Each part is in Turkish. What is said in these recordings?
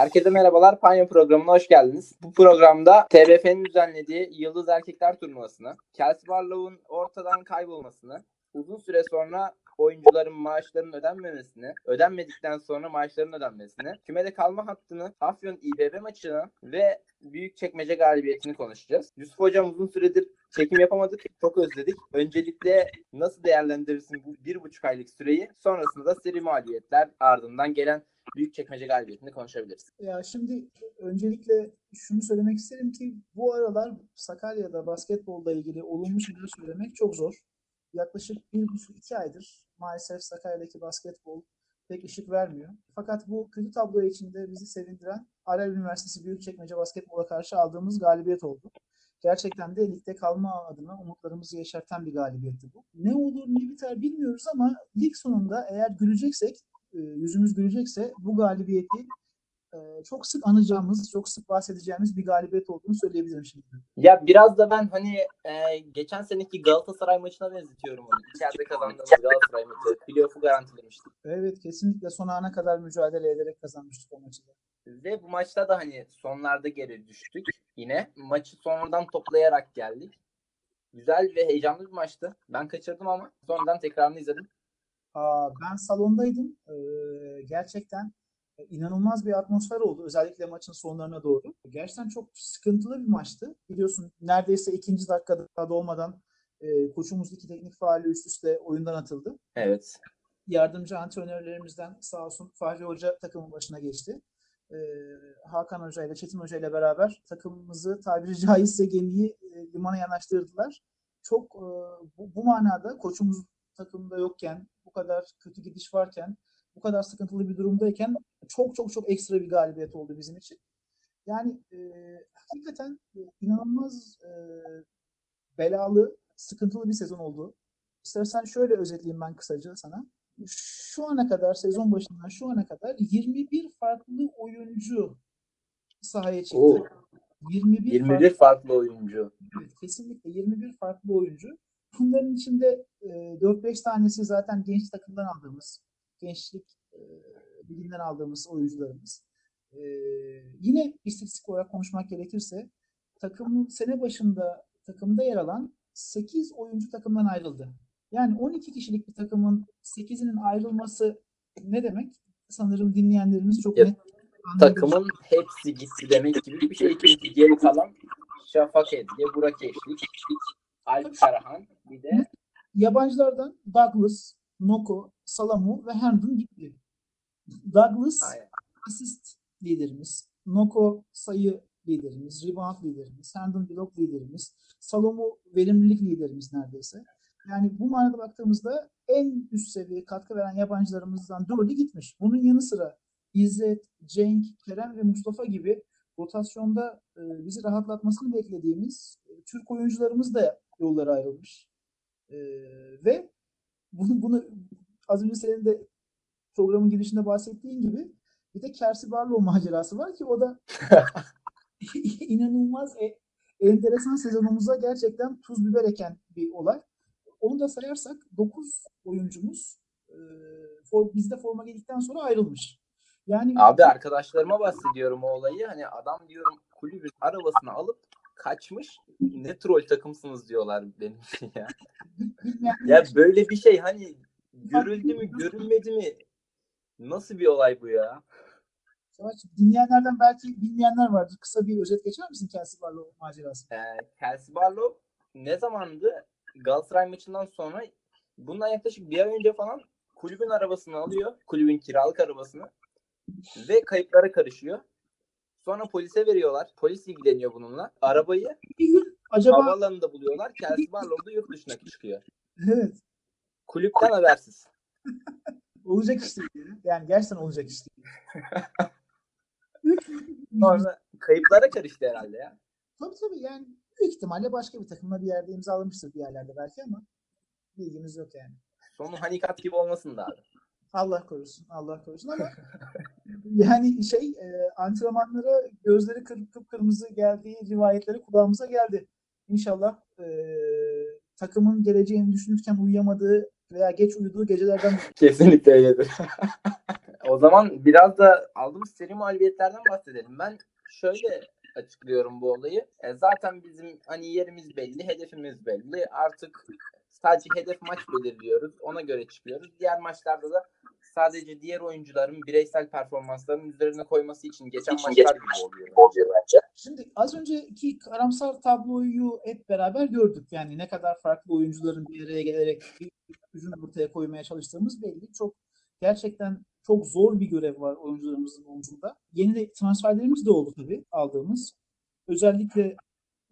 Herkese merhabalar. Panya programına hoş geldiniz. Bu programda TBF'nin düzenlediği Yıldız Erkekler Turnuvası'nı, Kelsey Barlow'un ortadan kaybolmasını, uzun süre sonra oyuncuların maaşlarının ödenmemesini, ödenmedikten sonra maaşların ödenmesini, kümede kalma hattını, Afyon İBB maçını ve büyük çekmece galibiyetini konuşacağız. Yusuf Hocam uzun süredir çekim yapamadık. Çok özledik. Öncelikle nasıl değerlendirirsin bu bir buçuk aylık süreyi? Sonrasında da seri maliyetler ardından gelen büyük çekmece galibiyetini konuşabiliriz. Ya şimdi öncelikle şunu söylemek isterim ki bu aralar Sakarya'da basketbolla ilgili olumlu şeyler söylemek çok zor. Yaklaşık bir buçuk iki aydır maalesef Sakarya'daki basketbol pek ışık vermiyor. Fakat bu kötü tablo içinde bizi sevindiren Arel Üniversitesi Büyükçekmece basketbola karşı aldığımız galibiyet oldu. Gerçekten de ligde kalma adına umutlarımızı yeşerten bir galibiyetti bu. Ne olur ne biter bilmiyoruz ama lig sonunda eğer güleceksek, yüzümüz gülecekse bu galibiyeti e, çok sık anacağımız, çok sık bahsedeceğimiz bir galibiyet olduğunu söyleyebilirim şimdi. Ya biraz da ben hani e, geçen seneki Galatasaray maçına benzetiyorum onu. İçeride kazandığımız Galatasaray maçı. Playoff'u garantilemiştik. Evet kesinlikle son ana kadar mücadele ederek kazanmıştık o maçı da. Ve bu maçta da hani sonlarda geri düştük yine. Maçı sonradan toplayarak geldik. Güzel ve heyecanlı bir maçtı. Ben kaçırdım ama sonradan tekrarını izledim. Aa, ben salondaydım. Ee, gerçekten inanılmaz bir atmosfer oldu. Özellikle maçın sonlarına doğru. Gerçekten çok sıkıntılı bir maçtı. Biliyorsun neredeyse ikinci dakikada dolmadan e, koçumuz iki teknik faali üst üste oyundan atıldı. Evet. Yardımcı antrenörlerimizden sağ olsun Fahri Hoca takımın başına geçti. Ee, Hakan Hoca ile Çetin Hoca ile beraber takımımızı tabiri caizse gemiyi e, limana yanaştırdılar. Çok e, bu, bu manada koçumuz takımda yokken, bu kadar kötü gidiş varken, bu kadar sıkıntılı bir durumdayken çok çok çok ekstra bir galibiyet oldu bizim için. Yani e, hakikaten e, inanılmaz e, belalı, sıkıntılı bir sezon oldu. İstersen şöyle özetleyeyim ben kısaca sana. Şu ana kadar, sezon başından şu ana kadar 21 farklı oyuncu sahaya çıktı. Oo. 21, 21 farklı, farklı oyuncu. evet, kesinlikle 21 farklı oyuncu. Bunların içinde e, 4-5 tanesi zaten genç takımdan aldığımız, gençlik e, liginden aldığımız oyuncularımız. E, yine istatistik olarak konuşmak gerekirse takımın sene başında takımda yer alan 8 oyuncu takımdan ayrıldı. Yani 12 kişilik bir takımın 8'inin ayrılması ne demek? Sanırım dinleyenlerimiz çok Ya, net. Takımın hepsi gitti demek gibi bir şey. Çünkü geri kalan Şafak Edge, Burak Eşlik, Alp Karahan bir de Yabancılardan Douglas, Noko, Salamu ve Herndon gitti. Douglas Aynen. asist liderimiz. Noko sayı liderimiz. Rebound liderimiz. Herndon blok liderimiz. Salomu verimlilik liderimiz neredeyse. Yani bu manada baktığımızda en üst seviye katkı veren yabancılarımızdan dördü gitmiş. Bunun yanı sıra İzzet, Cenk, Kerem ve Mustafa gibi rotasyonda e, bizi rahatlatmasını beklediğimiz e, Türk oyuncularımız da yollara ayrılmış. E, ve bunu, bunu az önce senin de programın girişinde bahsettiğin gibi bir de Kersi Barlow macerası var ki o da inanılmaz e, enteresan sezonumuza gerçekten tuz biber eken bir olay. Onu da sayarsak 9 oyuncumuz e, for, bizde forma giydikten sonra ayrılmış. Yani Abi arkadaşlarıma bahsediyorum o olayı. Hani adam diyorum kulübün arabasını alıp kaçmış. Ne troll takımsınız diyorlar benim ya. Ya böyle bir şey hani görüldü mü görünmedi mi? Nasıl bir olay bu ya? Savaş, dinleyenlerden belki bilmeyenler vardır. Kısa bir özet geçer misin Kelsey Barlow macerası? Ee, Kelsey Barlow ne zamandı? Galatasaray maçından sonra bundan yaklaşık bir ay önce falan kulübün arabasını alıyor. Kulübün kiralık arabasını. Ve kayıplara karışıyor. Sonra polise veriyorlar. Polis ilgileniyor bununla. Arabayı acaba havaalanında buluyorlar. Kelsey Barlow da yurt dışına çıkıyor. evet Kulüpten habersiz. olacak iş değil. ya. Yani gerçekten olacak iş değil. Sonra kayıplara karıştı herhalde ya. Tabii tabii yani büyük ihtimalle başka bir takımla bir yerde imzalamıştır bir yerlerde belki ama bilgimiz yok yani. Sonu hanikat gibi olmasın da abi. Allah korusun, Allah korusun ama yani şey e, antrenmanlara gözleri kırp kıpkırmızı geldiği rivayetleri kulağımıza geldi. İnşallah e, takımın geleceğini düşünürken uyuyamadığı veya geç uyuduğu gecelerden Kesinlikle öyledir. O zaman biraz da aldığımız seri mağlubiyetlerden bahsedelim. Ben şöyle açıklıyorum bu olayı. E, zaten bizim hani yerimiz belli, hedefimiz belli. Artık sadece hedef maç belirliyoruz. Ona göre çıkıyoruz. Diğer maçlarda da sadece diğer oyuncuların bireysel performanslarının üzerine koyması için geçen maçlar gibi oluyor bence. Şimdi az önceki karamsar tabloyu hep beraber gördük. Yani ne kadar farklı oyuncuların bir araya gelerek bir ürün ortaya koymaya çalıştığımız belli. Çok gerçekten çok zor bir görev var oyuncularımızın omzunda. Yeni de transferlerimiz de oldu tabii aldığımız. Özellikle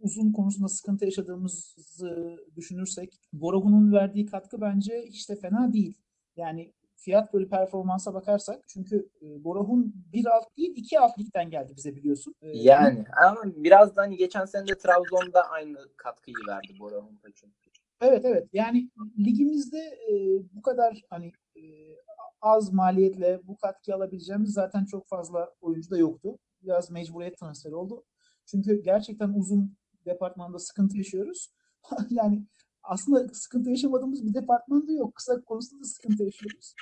uzun konusunda sıkıntı yaşadığımızı düşünürsek Borohu'nun verdiği katkı bence hiç de fena değil. Yani fiyat bölü performansa bakarsak çünkü e, Borahun bir alt değil iki alt ligden geldi bize biliyorsun. E, Yani ama biraz da hani geçen sene de Trabzon'da aynı katkıyı verdi Bora Huntaç'ın. Evet evet. Yani ligimizde e, bu kadar hani e, az maliyetle bu katkı alabileceğimiz zaten çok fazla oyuncu da yoktu. Biraz mecburiyet transferi oldu. Çünkü gerçekten uzun departmanda sıkıntı yaşıyoruz. yani aslında sıkıntı yaşamadığımız bir departman da yok. Kısa konusunda da sıkıntı yaşıyoruz.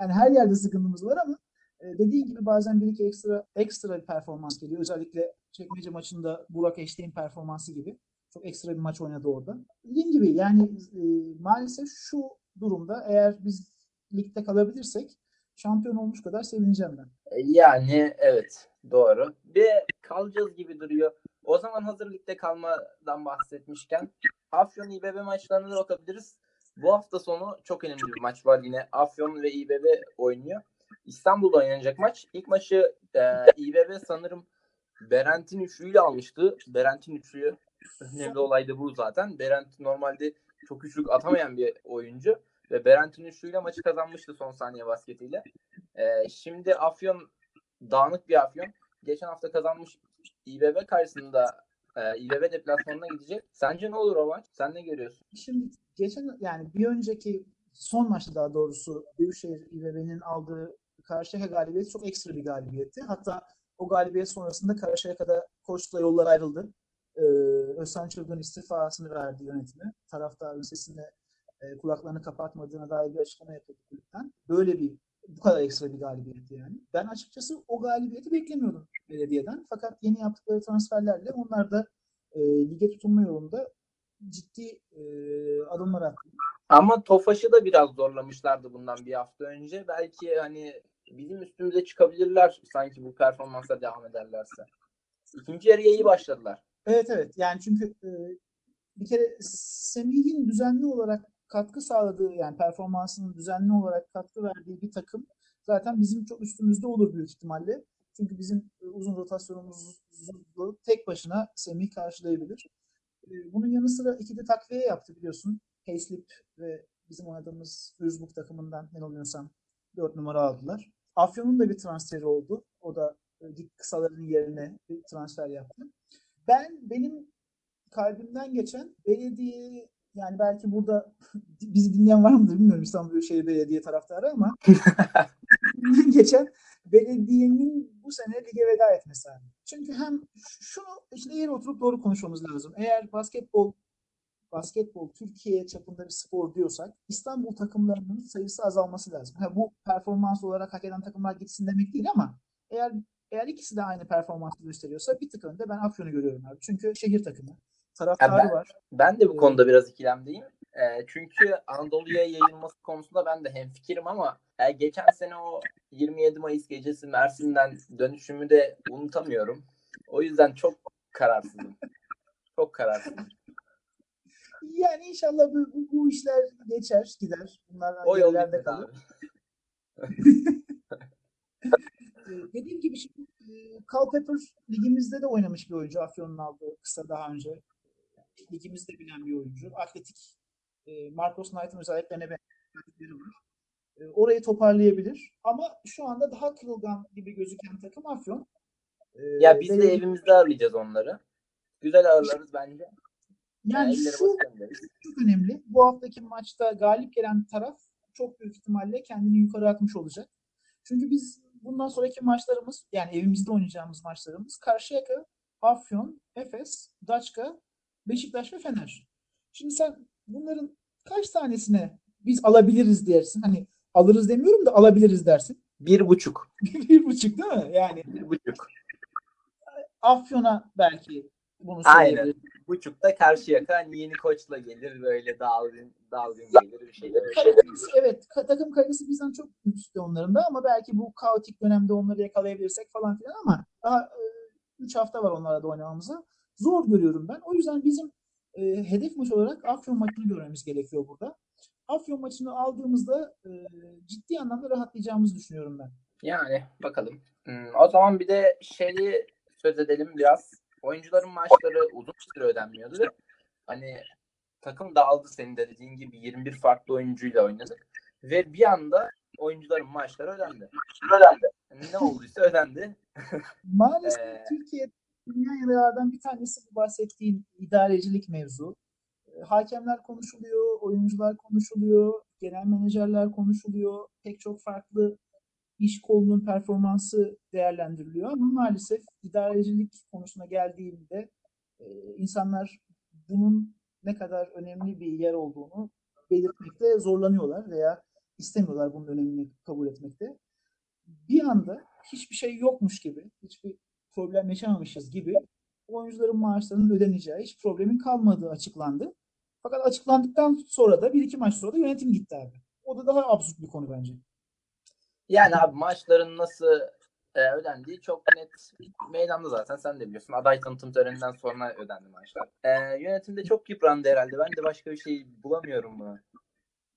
Yani her yerde sıkıntımız var ama e, dediğin gibi bazen bir iki ekstra ekstra bir performans geliyor. Özellikle çekmece maçında Burak Eşteğin performansı gibi. Çok ekstra bir maç oynadı orada. Dediğim gibi yani e, maalesef şu durumda eğer biz ligde kalabilirsek şampiyon olmuş kadar sevineceğim ben. Yani evet doğru. Bir kalacağız gibi duruyor. O zaman hazır ligde kalmadan bahsetmişken Afyon İBB maçlarına da bakabiliriz. Bu hafta sonu çok önemli bir maç var yine. Afyon ve İBB oynuyor. İstanbul'da oynanacak maç. İlk maçı e, İBB sanırım Berent'in üçlüğüyle almıştı. Berent'in üçlüğü önemli olay da bu zaten. Berent normalde çok üçlük atamayan bir oyuncu ve Berent'in üçlüğüyle maçı kazanmıştı son saniye basketiyle. E, şimdi Afyon dağınık bir Afyon. Geçen hafta kazanmış İBB karşısında e, İBB deplasmanına gidecek. Sence ne olur o maç? Sen ne görüyorsun? Şimdi geçen yani bir önceki son maçta daha doğrusu Büyükşehir İBB'nin aldığı Karşıyaka galibiyeti çok ekstra bir galibiyetti. Hatta o galibiyet sonrasında Karşıyaka'da koçla yollar ayrıldı. Ee, Özcan Çılgın istifasını verdi yönetime. Taraftarın sesine e, kulaklarını kapatmadığına dair bir açıklama yapıldı kulüpten. Böyle bir bu kadar ekstra bir galibiyetti yani. Ben açıkçası o galibiyeti beklemiyordum belediyeden. Fakat yeni yaptıkları transferlerle onlar da e, lige tutunma yolunda ciddi e, adımlar attı. Ama Tofaş'ı da biraz zorlamışlardı bundan bir hafta önce. Belki hani bizim üstümüze çıkabilirler sanki bu performansa devam ederlerse. İkinci yarıya iyi başladılar. Evet evet yani çünkü e, bir kere Semih'in düzenli olarak katkı sağladığı yani performansının düzenli olarak katkı verdiği bir takım zaten bizim çok üstümüzde olur büyük ihtimalle. Çünkü bizim e, uzun rotasyonumuzu tek başına Semih karşılayabilir. E, bunun yanı sıra iki takviye yaptı biliyorsun. Payslip ve bizim oynadığımız Würzburg takımından yanılmıyorsam 4 numara aldılar. Afyon'un da bir transferi oldu. O da e, dik kısaların yerine bir transfer yaptı. Ben benim kalbimden geçen belediye yani belki burada bizi dinleyen var mıdır bilmiyorum İstanbul Büyükşehir Belediye taraftarı ama geçen belediyenin bu sene lige veda etmesi abi. Çünkü hem şunu işte yere oturup doğru konuşmamız lazım. Eğer basketbol basketbol Türkiye çapında bir spor diyorsak İstanbul takımlarının sayısı azalması lazım. Ha, bu performans olarak hak eden takımlar gitsin demek değil ama eğer eğer ikisi de aynı performansı gösteriyorsa bir tık önde ben Afyon'u görüyorum abi. Çünkü şehir takımı. Taraftarı Ya ben- var. Ben de bu konuda biraz ikilemdeyim. E, çünkü Anadolu'ya yayılması konusunda ben de hemfikirim ama e, geçen sene o 27 Mayıs gecesi Mersin'den dönüşümü de unutamıyorum. O yüzden çok kararsızım. Çok kararsızım. Yani inşallah bu, bu, bu işler geçer, gider. Bunlar O bitmedi kalır. Ee, dediğim gibi şimdi e, Culpepper ligimizde de oynamış bir oyuncu. Afyon'un aldığı kısa daha önce. Ligimizde bilen bir oyuncu. Atletik. E, Marcos Knight'ın özelliklerine benzerlikleri var. E, orayı toparlayabilir. Ama şu anda daha kırılgan gibi gözüken takım Afyon. E, Ya biz de belediye- evimizde ağırlayacağız onları. Güzel ağırlarız bence. yani elleri şu çok önemli. Bu haftaki maçta galip gelen taraf çok büyük ihtimalle kendini yukarı atmış olacak. Çünkü biz bundan sonraki maçlarımız yani evimizde oynayacağımız maçlarımız Karşıyaka, Afyon, Efes, Daçka, Beşiktaş ve Fener. Şimdi sen bunların kaç tanesine biz alabiliriz dersin? Hani alırız demiyorum da alabiliriz dersin. Bir buçuk. bir buçuk değil mi? Yani Bir buçuk. Afyon'a belki bunu Aynen. Buçukta Karşıyaka hani yeni koçla gelir böyle dalgın dalgın gelir bir şeyler. Kalitesi, evet takım kalitesi bizden çok üstte onların da ama belki bu kaotik dönemde onları yakalayabilirsek falan filan ama daha 3 hafta var onlara da oynamamıza. Zor görüyorum ben. O yüzden bizim e, hedef maç olarak Afyon maçını görmemiz gerekiyor burada. Afyon maçını aldığımızda e, ciddi anlamda rahatlayacağımızı düşünüyorum ben. Yani bakalım. Hmm, o zaman bir de şeyi söz edelim biraz. Oyuncuların maaşları uzun süre ödenmiyordu. Hani takım dağıldı senin de dediğin gibi 21 farklı oyuncuyla oynadık. Ve bir anda oyuncuların maaşları ödendi. Ödendi. Ne olduysa ödendi. Maalesef Ee, Türkiye dünya yaralardan bir tanesi bu bahsettiğin idarecilik mevzu. E, Hakemler konuşuluyor, oyuncular konuşuluyor, genel menajerler konuşuluyor. Pek çok farklı iş kolunun performansı değerlendiriliyor ama maalesef idarecilik konusuna geldiğinde e, insanlar bunun ne kadar önemli bir yer olduğunu belirtmekte zorlanıyorlar veya istemiyorlar bunun önemini kabul etmekte. Bir anda hiçbir şey yokmuş gibi, hiçbir problem yaşamamışız gibi oyuncuların maaşlarının ödeneceği, hiç problemin kalmadığı açıklandı. Fakat açıklandıktan sonra da bir iki maç sonra da yönetim gitti abi. O da daha absürt bir konu bence. Yani abi maçların nasıl e, ödendiği çok net meydanda zaten sen de biliyorsun. Aday tanıtım töreninden sonra ödendi maçlar. E, yönetimde çok yıprandı herhalde. Ben de başka bir şey bulamıyorum buna.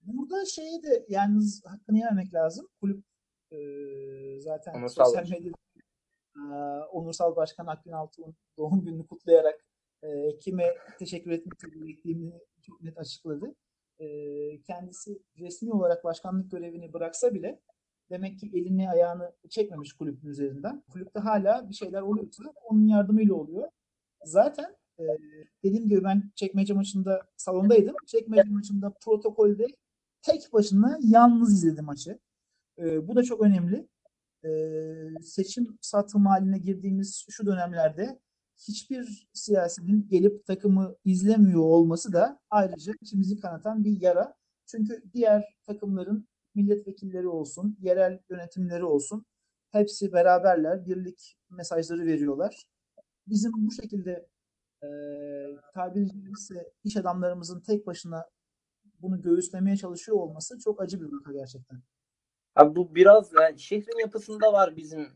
Burada şeye de yalnız hakkını yememek lazım. Kulüp e, zaten Onursal sosyal medyada e, Onursal Başkan Akgün Altuğ'un doğum gününü kutlayarak e, kime teşekkür etmek gerektiğini çok net açıkladı. E, kendisi resmi olarak başkanlık görevini bıraksa bile demek ki elini ayağını çekmemiş kulübün üzerinden. Kulüpte hala bir şeyler oluyorsa onun yardımıyla oluyor. Zaten e, dediğim gibi ben çekmece maçında salondaydım. Çekmece maçında protokolde tek başına yalnız izledi maçı. E, bu da çok önemli. Seçim satım haline girdiğimiz şu dönemlerde hiçbir siyasinin gelip takımı izlemiyor olması da ayrıca içimizi kanatan bir yara. Çünkü diğer takımların milletvekilleri olsun, yerel yönetimleri olsun hepsi beraberler, birlik mesajları veriyorlar. Bizim bu şekilde e, tabiri caizse iş adamlarımızın tek başına bunu göğüslemeye çalışıyor olması çok acı bir vaka gerçekten. Abi bu biraz yani şehrin yapısında var bizim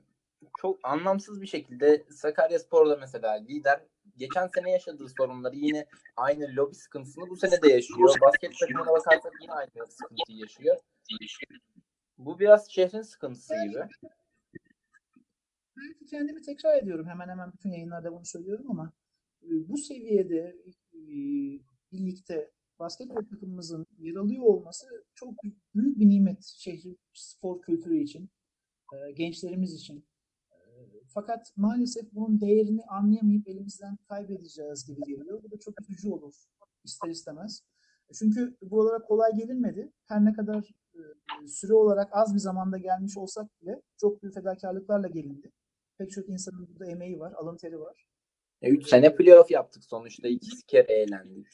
çok anlamsız bir şekilde Sakaryaspor'da mesela lider geçen sene yaşadığı sorunları yine aynı lobi sıkıntısını bu sene de yaşıyor. Basket takımına bakarsak yine aynı sıkıntıyı yaşıyor. Bu biraz şehrin sıkıntısı gibi. Belki kendimi tekrar ediyorum. Hemen hemen bütün yayınlarda bunu söylüyorum ama e, bu seviyede e, birlikte basketbol takımımızın yer alıyor olması çok büyük bir nimet şehrin spor kültürü için, e, gençlerimiz için. E, Fakat maalesef bunun değerini anlayamayıp elimizden kaybedeceğiz gibi geliyor. Bu da çok üzücü olur ister istemez. Çünkü buralara kolay gelinmedi. Her ne kadar e, süre olarak az bir zamanda gelmiş olsak bile çok büyük fedakarlıklarla gelindi. Pek çok insanın burada emeği var, alın teri var. 3 sene playoff yaptık sonuçta. iki kere eğlendik.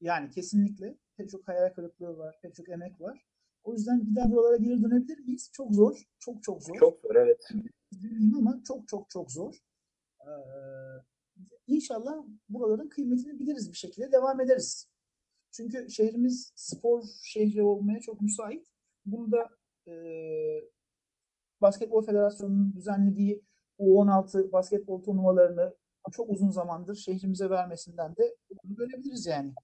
Yani kesinlikle pek çok hayal kırıklığı var, pek çok emek var. O yüzden bir daha buralara geri dönebilir miyiz? Çok zor, çok çok zor. Çok zor evet. Bilmiyorum ama çok çok çok zor. Ee, inşallah buraların kıymetini biliriz bir şekilde devam ederiz. Çünkü şehrimiz spor şehri olmaya çok müsait. Bunu da e, Basketbol Federasyonu'nun düzenlediği U16 basketbol turnuvalarını çok uzun zamandır şehrimize vermesinden de bunu görebiliriz yani.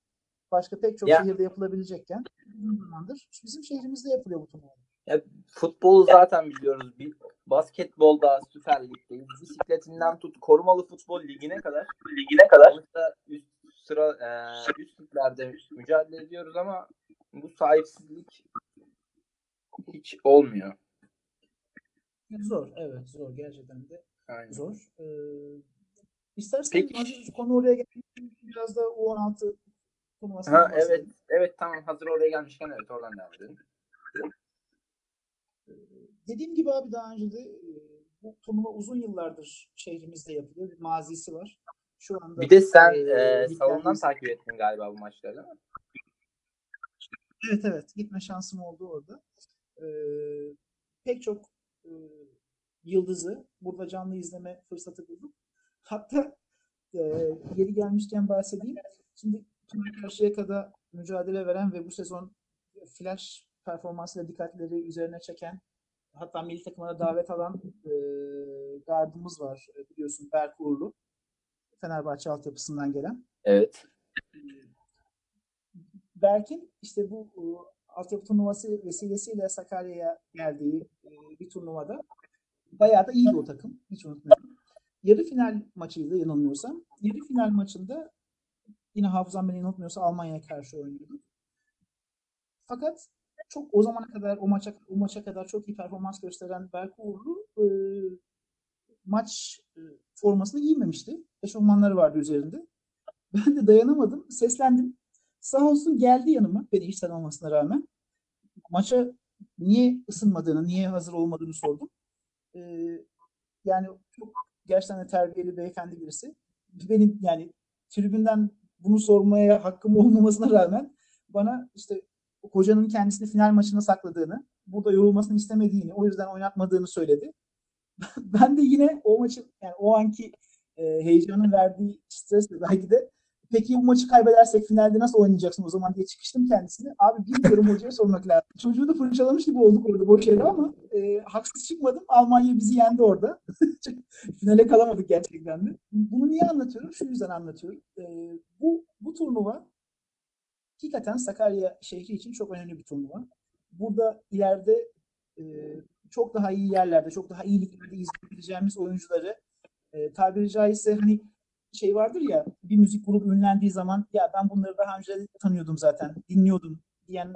Başka pek çok Ya- şehirde yapılabilecekken uzun zamandır bizim şehrimizde yapılıyor bu turnuvalar. Ya, futbolu zaten biliyoruz. Bir basketbolda Süper Lig'deyiz. Bisikletinden tut korumalı futbol ligine kadar ligine kadar sonuçta üst sıra e, üst liglerde mücadele ediyoruz ama bu sahipsizlik hiç olmuyor. Zor, evet zor. Gerçekten de Aynen. zor. Ee, istersen Peki. konu oraya geldi. Biraz da U16 turnuvasından Ha evet bahsedelim. evet tamam hazır oraya gelmişken evet oradan devam edelim. Ee, Dediğim gibi abi daha önce de e, bu turnuva uzun yıllardır şehrimizde yapılıyor. Bir mazisi var. Şu anda Bir de sen e, e, salondan takip ettin galiba bu maçları değil mi? Evet evet gitme şansım oldu orada. Ee, pek çok e, yıldızı burada canlı izleme fırsatı bulduk. Hatta e, yeri gelmişken bahsedeyim. Şimdi Tuna Karşıyaka'da mücadele veren ve bu sezon flash performansıyla dikkatleri üzerine çeken hatta milli takımına davet alan e, gardımız var e, biliyorsun Berk Uğurlu. Fenerbahçe altyapısından gelen. Evet. Berk'in işte bu e, altyapı turnuvası vesilesiyle Sakarya'ya geldiği e, bir turnuvada bayağı da iyiydi o takım. Hiç unutmuyorum. Yarı final maçıydı yanılmıyorsam. Yarı final maçında yine hafızam beni yanıltmıyorsa Almanya'ya karşı oynuyordu. Fakat çok o zamana kadar o maça o maça kadar çok iyi performans gösteren Berk Uğurlu e, maç e, formasını giymemişti. Eşofmanları vardı üzerinde. Ben de dayanamadım. Seslendim. Sağ olsun geldi yanıma beni hiç tanımamasına rağmen. Maça niye ısınmadığını, niye hazır olmadığını sordum. Ee, yani çok gerçekten de terbiyeli beyefendi birisi. Benim yani tribünden bunu sormaya hakkım olmamasına rağmen bana işte hocanın kendisini final maçına sakladığını, burada yorulmasını istemediğini, o yüzden oynatmadığını söyledi. ben de yine o maçın yani o anki e, heyecanın verdiği stresle belki de peki bu maçı kaybedersek finalde nasıl oynayacaksın o zaman diye çıkıştım kendisine. Abi bilmiyorum hocaya sormak lazım. Çocuğu da fırçalamış gibi olduk orada boş yere ama e, haksız çıkmadım. Almanya bizi yendi orada. Finale kalamadık gerçekten de. Bunu niye anlatıyorum? Şu yüzden anlatıyorum. E, bu, bu turnuva hakikaten Sakarya şehri için çok önemli bir turnuva. Burada ileride e, çok daha iyi yerlerde, çok daha iyi liglerde izleyebileceğimiz oyuncuları e, tabiri caizse hani şey vardır ya bir müzik grubu ünlendiği zaman ya ben bunları daha önce tanıyordum zaten, dinliyordum diyen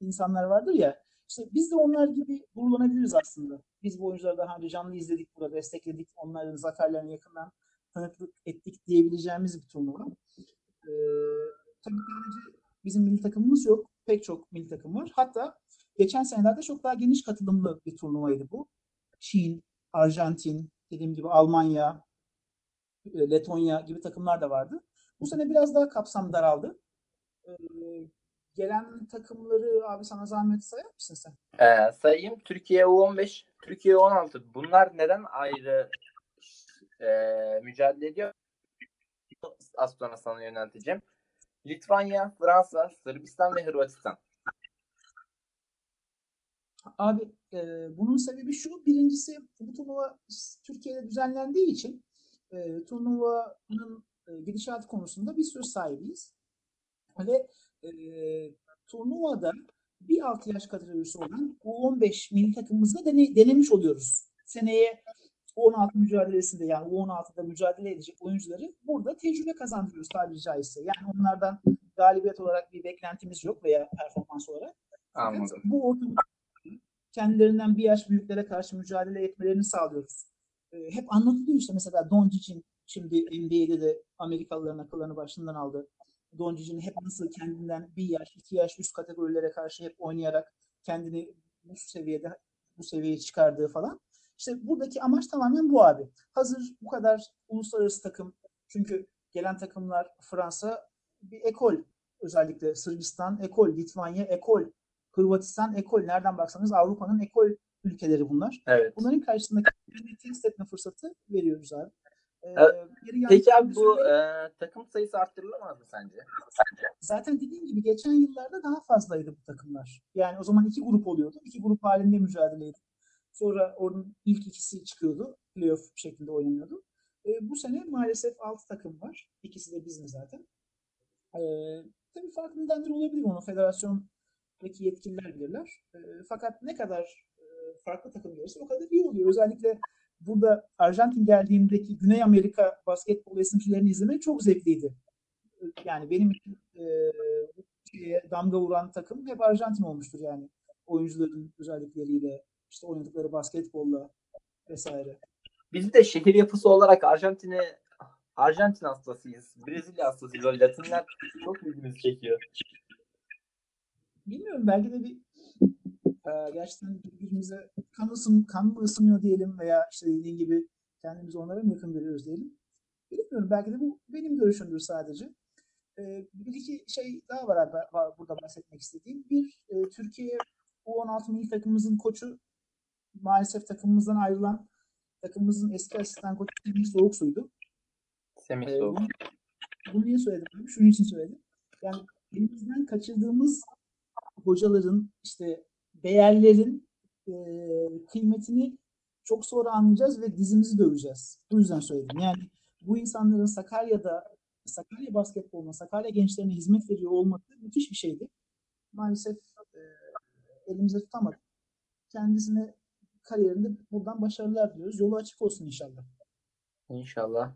insanlar vardır ya. İşte biz de onlar gibi gururlanabiliriz aslında. Biz bu oyuncuları daha önce canlı izledik, burada destekledik, onların zaferlerini yakından tanıklık ettik diyebileceğimiz bir turnuva. Ee, tabii sadece bizim milli takımımız yok. Pek çok milli takım var. Hatta geçen senelerde çok daha geniş katılımlı bir turnuvaydı bu. Çin, Arjantin, dediğim gibi Almanya, Letonya gibi takımlar da vardı. Bu sene biraz daha kapsam daraldı. Ee, gelen takımları abi sana zahmet sayar mısın sen? Ee, sayayım. Türkiye U15, Türkiye U16. Bunlar neden ayrı e, mücadele ediyor? Az sonra sana yönelteceğim. Litvanya, Fransa, Sırbistan ve Hırvatistan. Abi e, bunun sebebi şu. Birincisi bu turnuva Türkiye'de düzenlendiği için e, turnuvanın e, gidişatı konusunda bir söz sahibiyiz. Ve e, turnuvada bir alt yaş kategorisi olan U15 milli takımımızda dene, denemiş oluyoruz. Seneye U16 mücadelesinde yani U16'da mücadele edecek oyuncuları burada tecrübe kazandırıyoruz tabiri caizse. Yani onlardan galibiyet olarak bir beklentimiz yok veya performans olarak. Anladım. Bu ortamda kendilerinden bir yaş büyüklere karşı mücadele etmelerini sağlıyoruz. Ee, hep anlatılıyor işte mesela Doncic'in şimdi NBA'de de Amerikalıların akıllarını başından aldı. Doncic'in hep nasıl kendinden bir yaş, iki yaş üst kategorilere karşı hep oynayarak kendini bu seviyede bu seviyeye çıkardığı falan. İşte buradaki amaç tamamen bu abi. Hazır bu kadar uluslararası takım çünkü gelen takımlar Fransa bir ekol özellikle Sırbistan ekol, Litvanya ekol, Hırvatistan ekol. Nereden baksanız Avrupa'nın ekol ülkeleri bunlar. Evet. Bunların karşısında kendini test etme fırsatı veriyoruz abi. Ee, geri Peki abi bu süre- e, takım sayısı arttırılamaz mı sence? zaten dediğim gibi geçen yıllarda daha fazlaydı bu takımlar. Yani o zaman iki grup oluyordu. İki grup halinde mücadeleydi. Sonra onun ilk ikisi çıkıyordu. Playoff şeklinde oynanıyordu. Ee, bu sene maalesef 6 takım var. İkisi de bizim zaten. Ee, tabii farklı nedenler olabilir onu. Federasyondaki yetkililer bilirler. Ee, fakat ne kadar e, farklı takım gelirse o kadar iyi oluyor. Özellikle burada Arjantin geldiğimdeki Güney Amerika basketbol esintilerini izlemek çok zevkliydi. Yani benim e, şeye damga vuran takım hep Arjantin olmuştur yani. Oyuncuların özellikleriyle, işte oynadıkları basketbolla vesaire. Biz de şehir yapısı olarak Arjantin'e Arjantin hastasıyız. Brezilya hastasıyız. O Latinler çok ilgimizi çekiyor. Bilmiyorum belki de bir e, gerçekten birbirimize kan, ısın, kan mı ısınıyor diyelim veya işte dediğin gibi kendimizi onlara mı yakın görüyoruz diyelim. Bilmiyorum belki de bu benim görüşümdür sadece. E, bir iki şey daha var, var burada bahsetmek istediğim. Bir, e, Türkiye U16 milli takımımızın koçu maalesef takımımızdan ayrılan takımımızın eski asistan koçu Semih Soğuksu'ydu. Semih Ee, Soğuk. bunu, bunu niye söyledim? Şunun için söyledim. Yani elimizden kaçırdığımız hocaların işte değerlerin e, kıymetini çok sonra anlayacağız ve dizimizi döveceğiz. Bu yüzden söyledim. Yani bu insanların Sakarya'da Sakarya basketboluna, Sakarya gençlerine hizmet veriyor olması müthiş bir şeydi. Maalesef e, elimizde tutamadık. Kendisine kariyerinde buradan başarılar diliyoruz. Yolu açık olsun inşallah. İnşallah.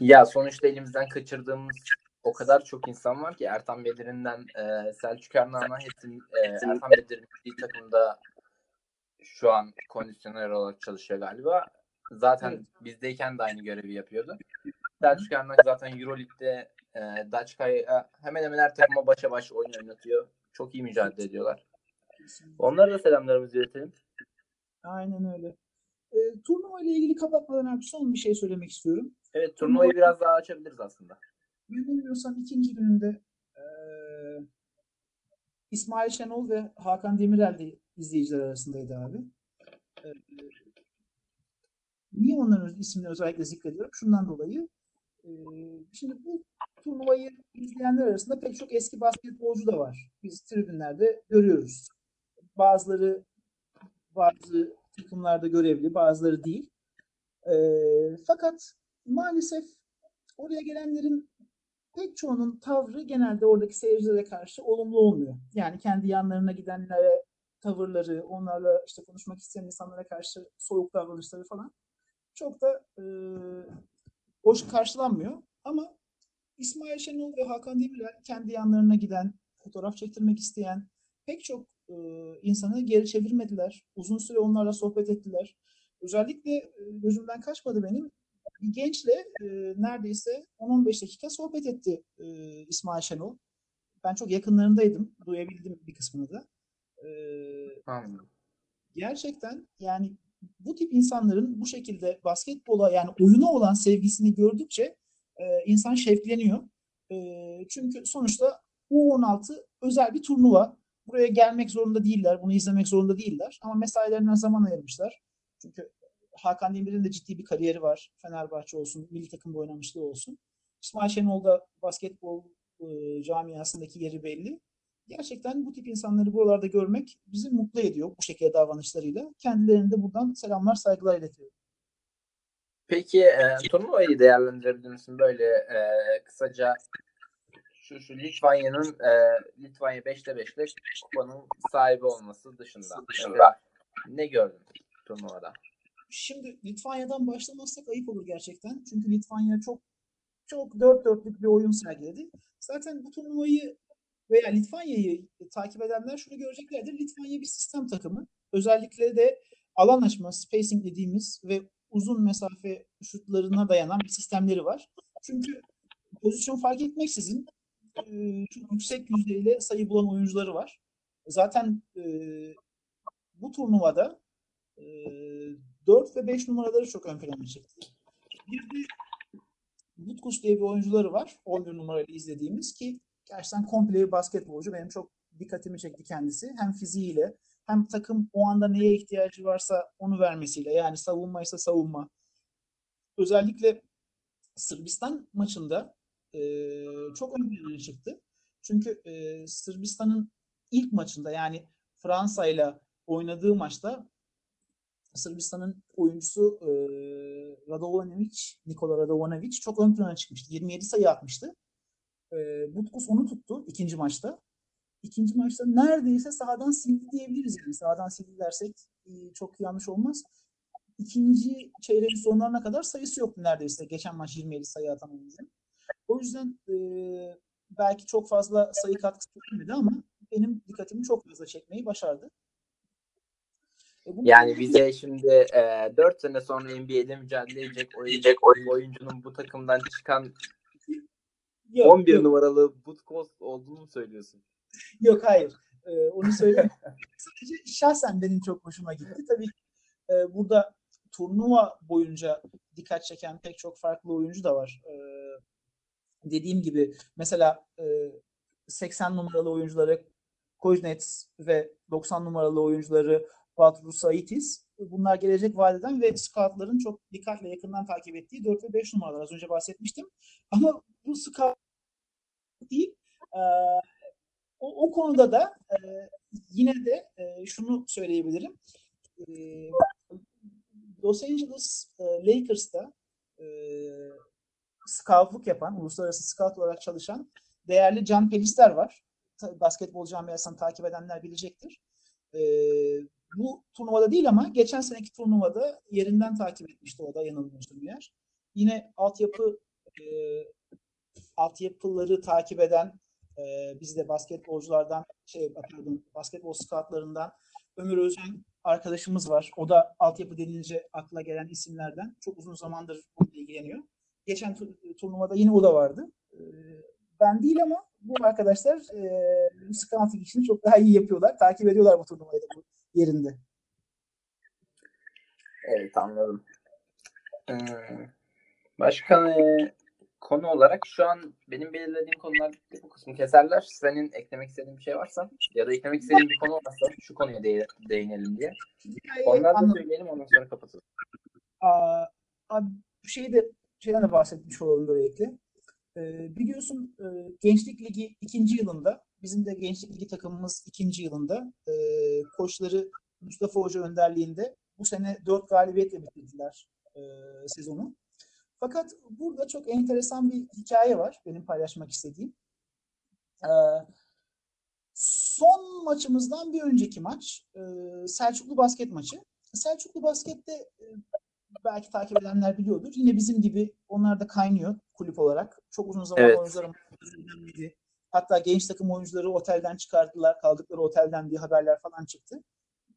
Ya sonuçta elimizden kaçırdığımız o kadar çok insan var ki Ertan Bedir'inden e, Selçuk Ernan'a hepsinin e, Ertan Bedir'in bir takımda şu an kondisyoner olarak çalışıyor galiba. Zaten Evet. bizdeyken de aynı görevi yapıyordu. Selçuk Ernan zaten Euroleague'de e, Daçka'ya hemen hemen her takıma başa baş oyun oynatıyor. Çok iyi mücadele ediyorlar. Onlara da selamlarımızı iletelim. Aynen öyle. E, turnuva ile ilgili kapatmadan abi son bir şey söylemek istiyorum. Evet turnuvayı biraz daha açabiliriz aslında. Yanılmıyorsam ikinci gününde e, İsmail Şenol ve Hakan Demirel de izleyiciler arasındaydı abi. E, niye onların ismini özellikle zikrediyorum? Şundan dolayı. e, şimdi bu turnuvayı izleyenler arasında pek çok eski basketbolcu da var. Biz tribünlerde görüyoruz. Bazıları bazı takımlarda görevli, bazıları değil. E, fakat maalesef oraya gelenlerin pek çoğunun tavrı genelde oradaki seyircilere karşı olumlu olmuyor. Yani kendi yanlarına gidenlere tavırları, onlarla işte konuşmak isteyen insanlara karşı soğuk davranışları falan çok da e, hoş karşılanmıyor. Ama İsmail Şenol ve Hakan Demirel kendi yanlarına giden, fotoğraf çektirmek isteyen pek çok e, insanı geri çevirmediler. Uzun süre onlarla sohbet ettiler. Özellikle e, gözümden kaçmadı benim bir gençle e, neredeyse 10-15 dakika sohbet etti e, İsmail Şenol. Ben çok yakınlarındaydım. Duyabildim bir kısmını da. E, Anladım. gerçekten yani bu tip insanların bu şekilde basketbola yani oyuna olan sevgisini gördükçe e, insan şevkleniyor. E, çünkü sonuçta U16 özel bir turnuva. Buraya gelmek zorunda değiller, bunu izlemek zorunda değiller. Ama mesailerinden zaman ayırmışlar. Çünkü Hakan Demir'in de ciddi bir kariyeri var. Fenerbahçe olsun, milli takımda oynamışlığı olsun. İsmail Şenol da basketbol e, camiasındaki yeri belli. Gerçekten bu tip insanları buralarda görmek bizi mutlu ediyor bu şekilde davranışlarıyla. Kendilerine de buradan selamlar, saygılar iletiyorum. Peki e, turnuvayı değerlendirebilir misin böyle e, kısaca şu şu Litvanya'nın e, Litvanya 5'te 5'te kupanın sahibi olması dışında. Mesela ne gördün turnuvada? Şimdi Litvanya'dan başlamazsak ayıp olur gerçekten. Çünkü Litvanya çok çok dört dörtlük bir oyun sergiledi. Zaten bu turnuvayı veya Litvanya'yı takip edenler şunu göreceklerdir. Litvanya bir sistem takımı. Özellikle de alan açma, spacing dediğimiz ve uzun mesafe şutlarına dayanan bir sistemleri var. Çünkü pozisyon fark etmeksizin e, çok yüksek yüzdeyle sayı bulan oyuncuları var. Zaten e, bu turnuvada e, 4 ve 5 numaraları çok ön plana çıktı. Bir de Butkus diye bir oyuncuları var. 11 numarayla izlediğimiz ki gerçekten komple bir basketbolcu. Benim çok dikkatimi çekti kendisi. Hem fiziğiyle hem takım o anda neye ihtiyacı varsa onu vermesiyle. Yani savunmaysa savunma. Özellikle Sırbistan maçında e, çok ön plana çıktı. Çünkü e, Sırbistan'ın ilk maçında yani Fransa ile oynadığı maçta Sırbistan'ın oyuncusu e, Radovanovic, Nikola Radovanovic çok ön plana çıkmıştı. 27 sayı atmıştı. E, Butkus onu tuttu ikinci maçta. İkinci maçta neredeyse sahadan sildi diyebiliriz yani. Sahadan sildi dersek e, çok yanlış olmaz. İkinci çeyreğin sonlarına kadar sayısı yoktu neredeyse. Geçen maç 27 sayı atan oyuncunun. O yüzden e, belki çok fazla sayı katkısı gelmedi ama benim dikkatimi çok fazla çekmeyi başardı. E, Yani bize şimdi e, 4 sene sonra NBA'de mücadele edecek oyuncu, oyuncunun bu takımdan çıkan Yok, 11 yok, numaralı Butkos olduğunu mu söylüyorsun? yok hayır. Ee, onu söyleyeyim. Sadece şahsen benim çok hoşuma gitti. Tabii e, burada turnuva boyunca dikkat çeken pek çok farklı oyuncu da var. Ee, dediğim gibi mesela e, 80 numaralı oyuncuları Koznets ve 90 numaralı oyuncuları Badru Saitis bunlar gelecek vadeden ve scoutların çok dikkatle yakından takip ettiği 4 ve 5 numaralar az önce bahsetmiştim. Ama bu scout değil e, o, o konuda da e, yine de e, şunu söyleyebilirim. E, Los Angeles e, Lakers'ta e, scoutluk yapan, uluslararası scout olarak çalışan değerli Can Pelister var. Tabii basketbol camiasını takip edenler bilecektir. E, turnuvada değil ama geçen seneki turnuvada yerinden takip etmişti o da yanılmıyorsam eğer. Yine altyapı e, altyapıları takip eden e, biz de basketbolculardan şey pardon, basketbol scoutlarından Ömür Özen arkadaşımız var. O da altyapı denince akla gelen isimlerden. Çok uzun zamandır bununla ilgileniyor. Geçen tu- turnuvada yine o da vardı. E, ben değil ama bu arkadaşlar e, scouting işini çok daha iyi yapıyorlar. Takip ediyorlar bu turnuvayı da bu yerinde. Evet anladım. Ee, başka ne konu olarak şu an benim belirlediğim konular bitti. Bu kısmı keserler. Senin eklemek istediğin bir şey varsa ya da eklemek istediğin bir konu varsa şu konuya değ- değinelim diye. Onları da söyleyelim ondan sonra kapatalım. Aa, abi bu şeyi de şeyden de bahsetmiş olalım böylelikle. Ee, biliyorsun e, Gençlik Ligi ikinci yılında, bizim de Gençlik Ligi takımımız ikinci yılında e, koçları Mustafa Hoca önderliğinde bu sene dört galibiyetle bitirdiler e, sezonu. Fakat burada çok enteresan bir hikaye var benim paylaşmak istediğim. Ee, son maçımızdan bir önceki maç e, Selçuklu basket maçı. Selçuklu baskette e, belki takip edenler biliyordur. Yine bizim gibi onlar da kaynıyor kulüp olarak. Çok uzun zaman Evet. oyuncuların önemliydi. Hatta genç takım oyuncuları otelden çıkardılar. Kaldıkları otelden diye haberler falan çıktı.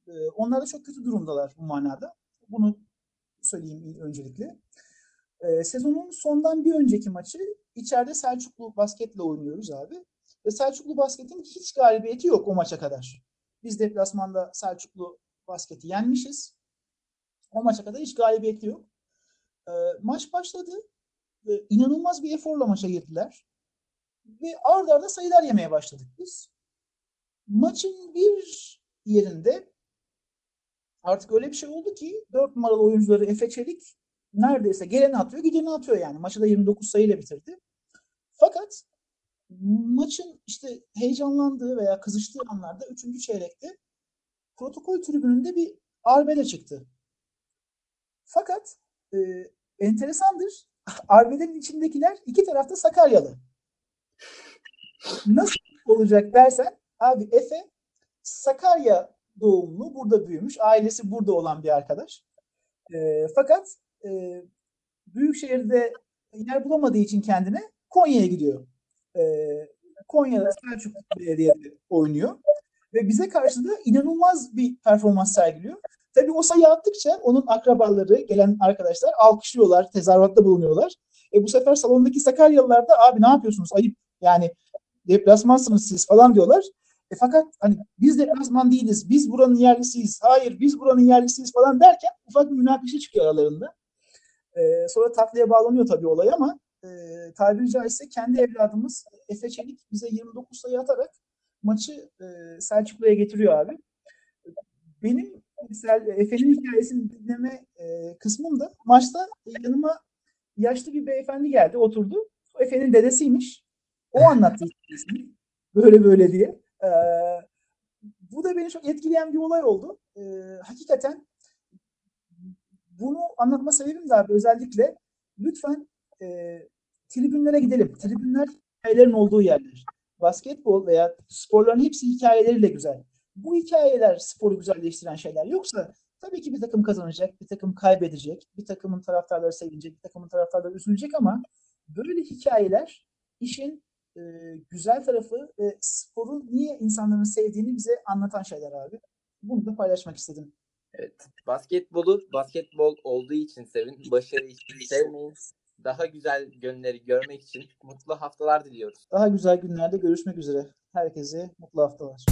Ee, onlar da çok kötü durumdalar bu manada. Bunu söyleyeyim öncelikle. Ee, sezonun sondan bir önceki maçı içeride Selçuklu basketle oynuyoruz abi. Ve Selçuklu basketin hiç galibiyeti yok o maça kadar. Biz deplasmanda Selçuklu basketi yenmişiz. O maça kadar hiç galibiyeti yok. Ee, maç başladı. Ee, inanılmaz bir eforla maça girdiler. Ve arda arda sayılar yemeye başladık biz. Maçın bir yerinde artık öyle bir şey oldu ki 4 numaralı oyuncuları Efe Çelik neredeyse geleni atıyor gideni atıyor yani. Maçı da 29 sayıyla bitirdi. Fakat maçın işte heyecanlandığı veya kızıştığı anlarda 3. çeyrekte protokol tribününde bir arbede çıktı. Fakat e, enteresandır. Arbedenin içindekiler iki tarafta Sakaryalı. Nasıl olacak dersen abi Efe Sakarya doğumlu, burada büyümüş. Ailesi burada olan bir arkadaş. E, fakat e, büyük şehirde yer bulamadığı için kendine Konya'ya gidiyor. E, Konya'da Selçuk Belediye'de oynuyor. Ve bize karşı da inanılmaz bir performans sergiliyor. Tabii o sayı attıkça onun akrabaları, gelen arkadaşlar alkışlıyorlar, tezahüratta bulunuyorlar. E bu sefer salondaki Sakaryalılar da abi ne yapıyorsunuz ayıp yani deplasmansınız siz falan diyorlar. E fakat hani biz deplasman değiliz, biz buranın yerlisiyiz, hayır biz buranın yerlisiyiz falan derken ufak bir münakaşa çıkıyor aralarında. E, sonra tatlıya bağlanıyor tabii olay ama e, tabiri caizse kendi evladımız Efe Çelik bize 29 sayı atarak maçı e, Selçuklu'ya getiriyor abi. Benim Efe'nin hikayesini dinleme e, kısmımda maçta yanıma yaşlı bir beyefendi geldi oturdu. Efe'nin dedesiymiş. O anlattı hikayesini. Böyle böyle diye. Bu da beni çok etkileyen bir olay oldu. E, hakikaten bunu anlatma sebebim de abi özellikle lütfen e, tribünlere gidelim. Tribünler hikayelerin olduğu yerler. Basketbol veya sporların hepsi hikayeleriyle güzel. Bu hikayeler sporu güzelleştiren şeyler. Yoksa tabii ki bir takım kazanacak, bir takım kaybedecek, bir takımın taraftarları sevinecek, bir takımın taraftarları üzülecek ama böyle hikayeler işin e, güzel tarafı ve sporun niye insanların sevdiğini bize anlatan şeyler abi. Bunu da paylaşmak istedim. Evet. Basketbolu basketbol olduğu için sevin. Başarı için sevmeyin. Daha güzel günleri görmek için mutlu haftalar diliyoruz. Daha güzel günlerde görüşmek üzere. Herkese mutlu haftalar.